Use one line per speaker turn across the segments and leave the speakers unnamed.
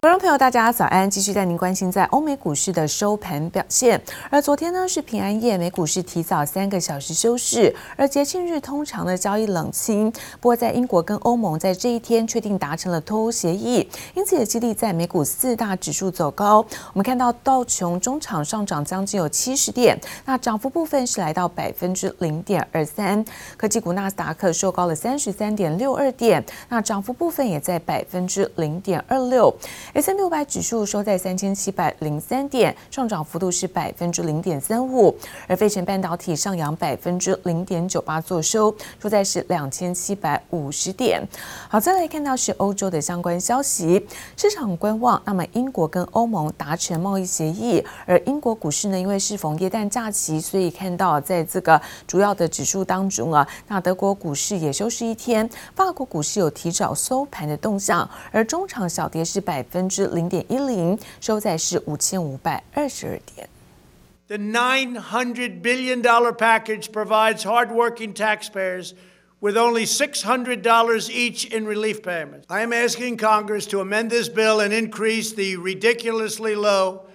观众朋友，大家早安！继续带您关心在欧美股市的收盘表现。而昨天呢是平安夜，美股市提早三个小时休市。而节庆日通常的交易冷清，不过在英国跟欧盟在这一天确定达成了脱欧协议，因此也激励在美股四大指数走高。我们看到道琼中场上涨将近有七十点，那涨幅部分是来到百分之零点二三。科技股纳斯达克收高了三十三点六二点，那涨幅部分也在百分之零点二六。S&P 六百指数收在三千七百零三点，上涨幅度是百分之零点三五，而费城半导体上扬百分之零点九八，作收收在是两千七百五十点。好，再来看到是欧洲的相关消息，市场观望。那么英国跟欧盟达成贸易协议，而英国股市呢，因为是逢耶诞假期，所以看到在这个主要的指数当中啊，那德国股市也休市一天，法国股市有提早收盘的动向，而中场小跌是百分。分之零点一零，收在是五千五百二十二点。
The nine hundred billion dollar package provides hardworking taxpayers with only six hundred dollars each in relief payments. I am asking Congress to amend this bill and increase the ridiculously low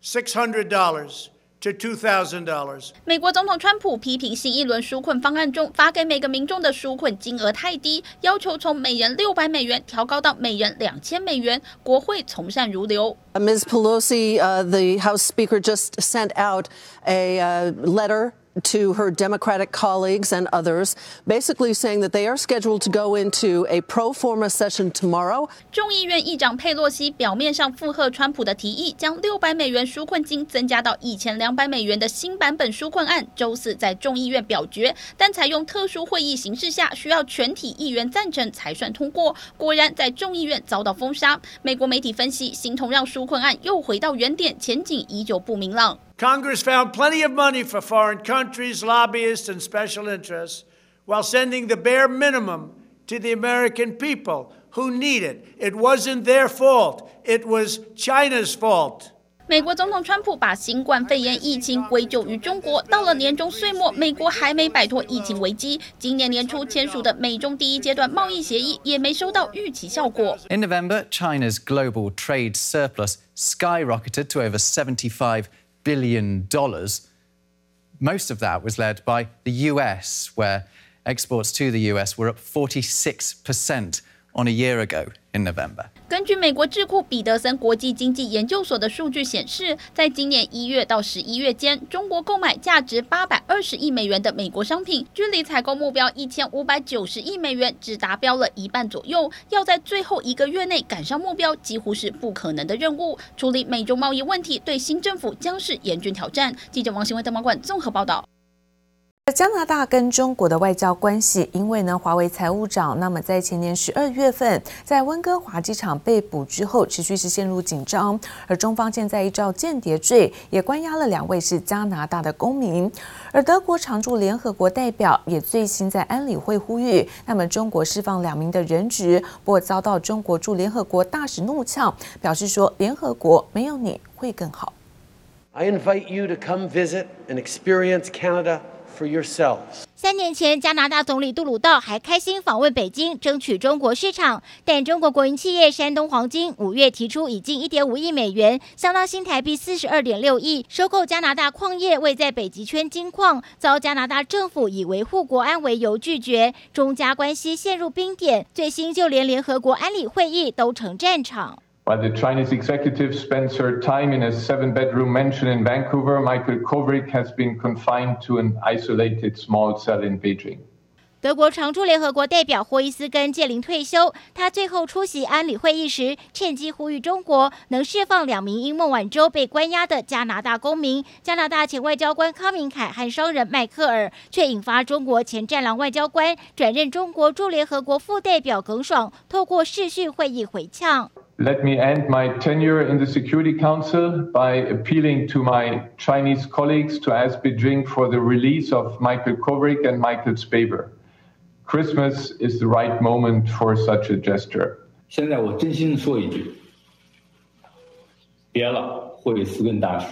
six hundred dollars. to two thousand dollars。
美国总统川普批评新一轮纾困方案中发给每个民众的纾困金额太低，要求从每人六百美元调高到每人两千美元。国会从善如流。
Ms. Pelosi, uh, the House Speaker, just sent out a uh, letter. To her Democratic colleagues and others, basically saying that they are scheduled to go into a pro forma session tomorrow.
众议院议长佩洛西表面上附和川普的提议，将六百美元纾困金增加到一千两百美元的新版本纾困案，周四在众议院表决，但采用特殊会议形式下，需要全体议员赞成才算通过。果然在众议院遭到封杀。美国媒体分析，形同让纾困案又回到原点，前景依旧不明朗。
Congress found plenty of money for foreign countries, lobbyists, and special interests, while sending the bare minimum to the American people who need it. It wasn't their fault. It was China's fault.
美国总统川普把新冠肺炎疫情归咎于中国。到了年终岁末，美国还没摆脱疫情危机。今年年初签署的美中第一阶段贸易协议也没收到预期效果。
In November, China's global trade surplus skyrocketed to over 75 billion dollars. Most of that was led by the US, where exports to the US were up 46% on a year ago in November.
根据美国智库彼得森国际经济研究所的数据显示，在今年一月到十一月间，中国购买价值八百二十亿美元的美国商品，距离采购目标一千五百九十亿美元只达标了一半左右。要在最后一个月内赶上目标，几乎是不可能的任务。处理美中贸易问题，对新政府将是严峻挑战。记者王新文、邓茂冠综合报道。
加拿大跟中国的外交关系，因为呢，华为财务长那么在前年十二月份在温哥华机场被捕之后，持续是陷入紧张。而中方现在依照间谍罪也关押了两位是加拿大的公民。而德国常驻联合国代表也最新在安理会呼吁，那么中国释放两名的人质，不过遭到中国驻联合国大使怒呛，表示说联合国没有你会更好。
I invite you to come visit and experience Canada. For Yourself
三年前，加拿大总理杜鲁道还开心访问北京，争取中国市场。但中国国营企业山东黄金五月提出以近一点五亿美元，相当新台币四十二点六亿，收购加拿大矿业位在北极圈金矿，遭加拿大政府以维护国安为由拒绝，中加关系陷入冰点。最新就连联合国安理会议都成战场。
While the Chinese executive spends her time in a seven-bedroom mansion in Vancouver, Michael Kovrig has been confined to an isolated small cell in Beijing.
德国常驻联合国代表霍伊斯根届龄退休，他最后出席安理会议时，趁机呼吁中国能释放两名因孟晚舟被关押的加拿大公民。加拿大前外交官康明凯和商人迈克尔，却引发中国前战狼外交官转任中国驻联合国副代表耿爽透过视讯会议回呛。
Let me end my tenure in the Security Council by appealing to my Chinese colleagues to ask Beijing for the release of Michael Kovrig and Michael Spavor. Christmas is the right moment for such a gesture.
现在我真心说一句，别了，霍里斯根大使。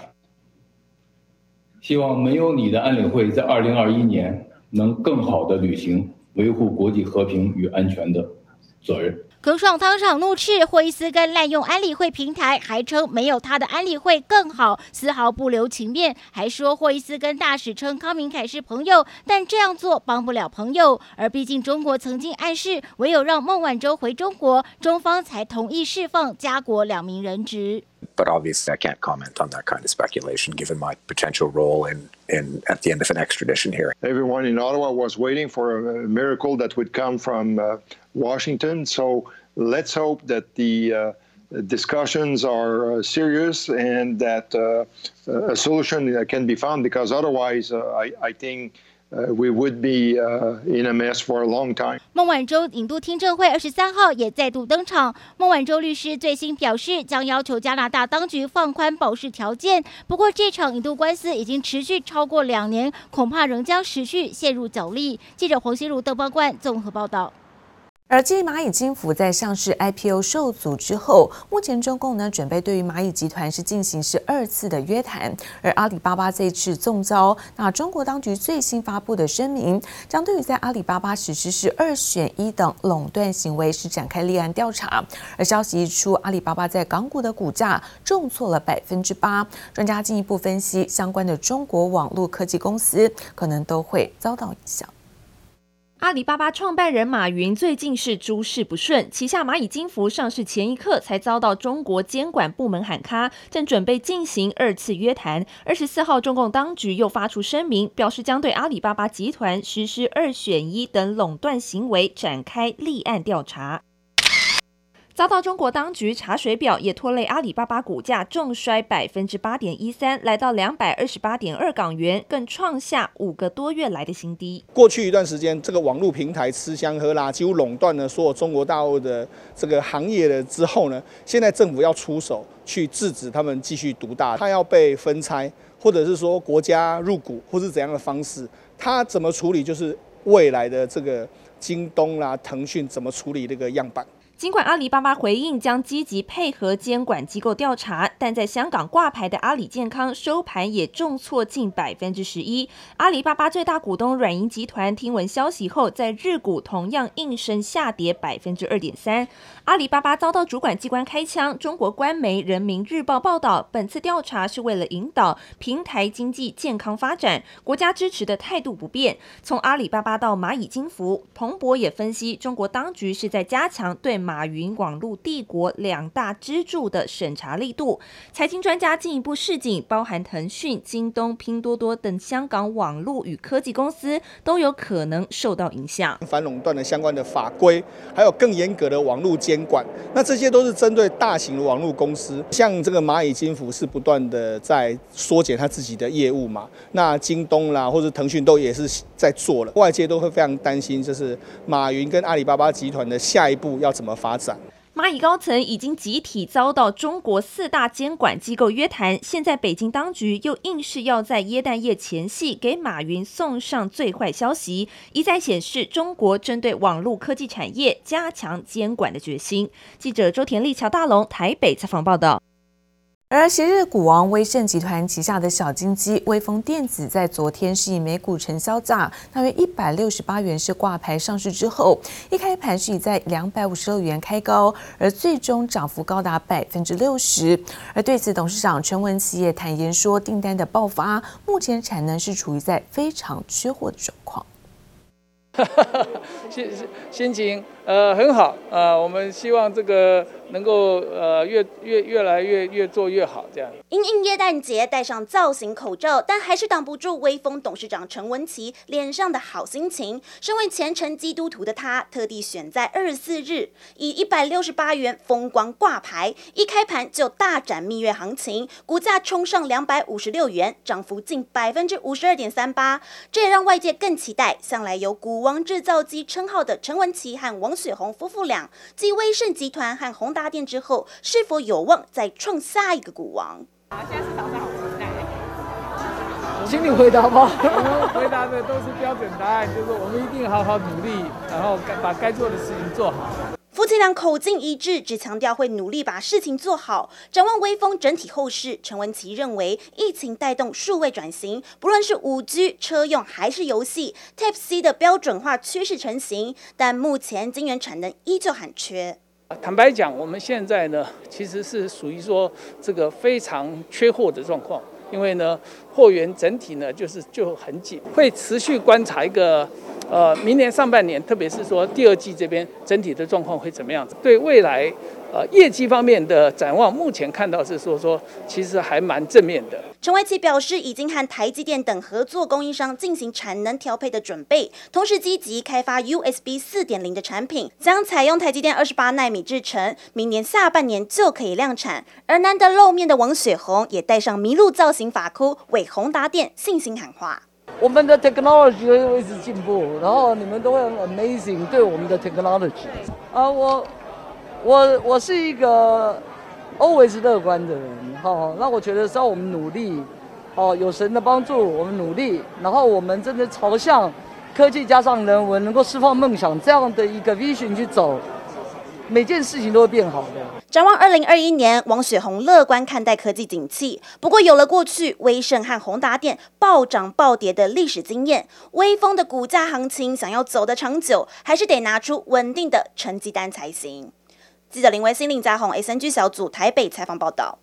希望没有你的安理会在二零二一年能更好地履行维护国际和平与安全的责任。
耿爽当场怒斥霍伊斯根滥用安理会平台，还称没有他的安理会更好，丝毫不留情面，还说霍伊斯根大使称康明凯是朋友，但这样做帮不了朋友。而毕竟中国曾经暗示，唯有让孟晚舟回中国，中方才同意释放家国两名人质。
But obviously, I can't comment on that kind of speculation, given my potential role in, in at the end of an extradition hearing.
Everyone in Ottawa was waiting for a miracle that would come from uh, Washington. So let's hope that the uh, discussions are uh, serious and that uh, a solution can be found, because otherwise, uh, I, I think. We would be in a mess for a long time.
孟晚舟引渡听证会二十三号也再度登场。孟晚舟律师最新表示，将要求加拿大当局放宽保释条件。不过，这场引渡官司已经持续超过两年，恐怕仍将持续陷入角力。记者黄心如、邓邦冠综合报道。
而继蚂蚁金服在上市 IPO 受阻之后，目前中共呢准备对于蚂蚁集团是进行是二次的约谈。而阿里巴巴这次中招，那中国当局最新发布的声明，将对于在阿里巴巴实施是二选一等垄断行为是展开立案调查。而消息一出，阿里巴巴在港股的股价重挫了百分之八。专家进一步分析，相关的中国网络科技公司可能都会遭到影响。
阿里巴巴创办人马云最近是诸事不顺，旗下蚂蚁金服上市前一刻才遭到中国监管部门喊卡，正准备进行二次约谈。二十四号，中共当局又发出声明，表示将对阿里巴巴集团实施二选一等垄断行为展开立案调查。遭到中国当局查水表，也拖累阿里巴巴股价重摔百分之八点一三，来到两百二十八点二港元，更创下五个多月来的新低。
过去一段时间，这个网络平台吃香喝辣，几乎垄断了所有中国大陆的这个行业了之后呢，现在政府要出手去制止他们继续独大，它要被分拆，或者是说国家入股，或是怎样的方式，它怎么处理，就是未来的这个京东啦、腾讯怎么处理这个样板。
尽管阿里巴巴回应将积极配合监管机构调查，但在香港挂牌的阿里健康收盘也重挫近百分之十一。阿里巴巴最大股东软银集团听闻消息后，在日股同样应声下跌百分之二点三。阿里巴巴遭到主管机关开枪。中国官媒人民日报报道，本次调查是为了引导平台经济健康发展，国家支持的态度不变。从阿里巴巴到蚂蚁金服，彭博也分析，中国当局是在加强对。马云网络帝国两大支柱的审查力度，财经专家进一步示警，包含腾讯、京东、拼多多等香港网络与科技公司都有可能受到影响。
反垄断的相关的法规，还有更严格的网络监管，那这些都是针对大型的网络公司，像这个蚂蚁金服是不断的在缩减他自己的业务嘛，那京东啦或者腾讯都也是在做了，外界都会非常担心，就是马云跟阿里巴巴集团的下一步要怎么发展。
蚂蚁高层已经集体遭到中国四大监管机构约谈，现在北京当局又硬是要在耶诞夜前夕给马云送上最坏消息，一再显示中国针对网络科技产业加强监管的决心。记者周田丽、乔大龙台北采访报道。
而昔日股王威盛集团旗下的小金鸡威锋电子，在昨天是以每股成交价大约一百六十八元是挂牌上市之后，一开盘是以在两百五十六元开高，而最终涨幅高达百分之六十。而对此，董事长陈文琦也坦言说，订单的爆发，目前产能是处于在非常缺货的状况。
心心情呃很好，呃，我们希望这个。能够呃越越越来越越做越好，这样。
因应耶诞节戴上造型口罩，但还是挡不住威锋董事长陈文琪脸上的好心情。身为虔诚基督徒的他，特地选在二十四日以一百六十八元风光挂牌，一开盘就大展蜜月行情，股价冲上两百五十六元，涨幅近百分之五十二点三八。这也让外界更期待，向来有“股王制造机”称号的陈文琪和王雪红夫妇俩，继威盛集团和宏。大店之后，是否有望再创下一个股王？
啊，现在市场上好期待。请你回答吧。我们回答的都是标准答案，就是我们一定好好努力，然后该把该做的事情做好。
夫妻俩口径一致，只强调会努力把事情做好。展望微风整体后市，陈文琪认为疫情带动数位转型，不论是五 G 车用还是游戏，Type C 的标准化趋势成型，但目前晶圆产能依旧很缺。
坦白讲，我们现在呢，其实是属于说这个非常缺货的状况，因为呢，货源整体呢就是就很紧，会持续观察一个。呃，明年上半年，特别是说第二季这边整体的状况会怎么样子？对未来呃业绩方面的展望，目前看到是说说其实还蛮正面的。
陈维奇表示，已经和台积电等合作供应商进行产能调配的准备，同时积极开发 USB 四点零的产品，将采用台积电二十八纳米制程，明年下半年就可以量产。而难得露面的王雪红也戴上麋鹿造型发箍，为宏达电信心喊话。
我们的 technology 会一直进步，然后你们都会很 amazing 对我们的 technology。啊，我我我是一个 always 乐观的人，哈，那我觉得只要我们努力，哦，有神的帮助，我们努力，然后我们真的朝向科技加上人文，能够释放梦想这样的一个 vision 去走。每件事情都会变好的。
展望二零二一年，王雪红乐观看待科技景气。不过，有了过去威盛和宏达电暴涨暴跌的历史经验，威锋的股价行情想要走得长久，还是得拿出稳定的成绩单才行。记者林维新、林家宏，SNG 小组台北采访报道。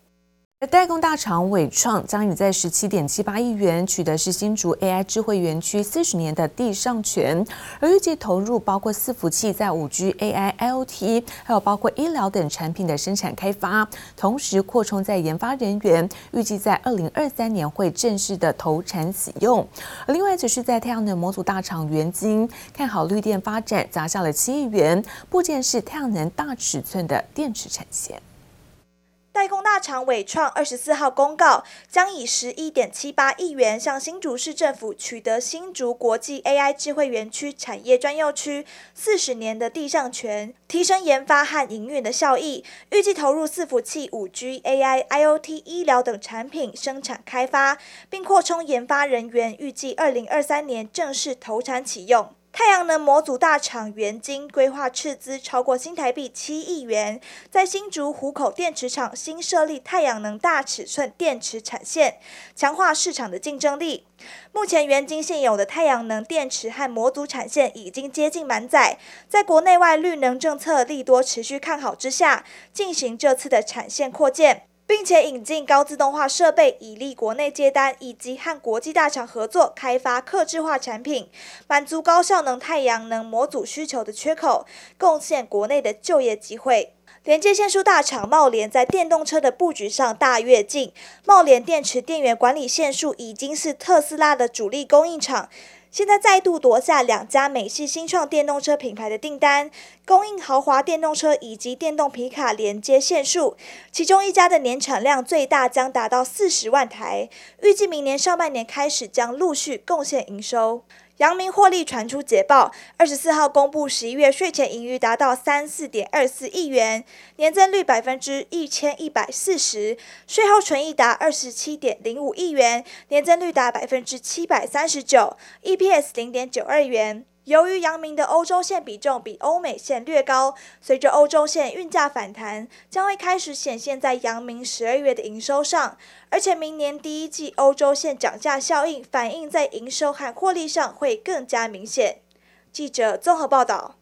代工大厂伟创将以在十七点七八亿元取得是新竹 AI 智慧园区四十年的地上权，而预计投入包括伺服器在五 G、AI、IoT，还有包括医疗等产品的生产开发，同时扩充在研发人员，预计在二零二三年会正式的投产使用。而另外则是在太阳能模组大厂元晶看好绿电发展，砸下了七亿元，部件是太阳能大尺寸的电池产线。
代工大厂伟创二十四号公告，将以十一点七八亿元向新竹市政府取得新竹国际 AI 智慧园区产业专用区四十年的地上权，提升研发和营运的效益。预计投入伺服器、五 G、AI、IoT、医疗等产品生产开发，并扩充研发人员，预计二零二三年正式投产启用。太阳能模组大厂元晶规划斥资超过新台币七亿元，在新竹湖口电池厂新设立太阳能大尺寸电池产线，强化市场的竞争力。目前元晶现有的太阳能电池和模组产线已经接近满载，在国内外绿能政策利多持续看好之下，进行这次的产线扩建。并且引进高自动化设备，以利国内接单，以及和国际大厂合作开发客制化产品，满足高效能太阳能模组需求的缺口，贡献国内的就业机会。连接线束大厂茂联在电动车的布局上大跃进，茂联电池电源管理线束已经是特斯拉的主力供应厂。现在再度夺下两家美系新创电动车品牌的订单，供应豪华电动车以及电动皮卡连接线束，其中一家的年产量最大将达到四十万台，预计明年上半年开始将陆续贡献营收。阳明获利传出捷报，二十四号公布十一月税前盈余达到三四点二四亿元，年增率百分之一千一百四十，税后纯益达二十七点零五亿元，年增率达百分之七百三十九，EPS 零点九二元。由于阳明的欧洲线比重比欧美线略高，随着欧洲线运价反弹，将会开始显现在阳明十二月的营收上。而且明年第一季欧洲线涨价效应反映在营收和获利上会更加明显。记者综合报道。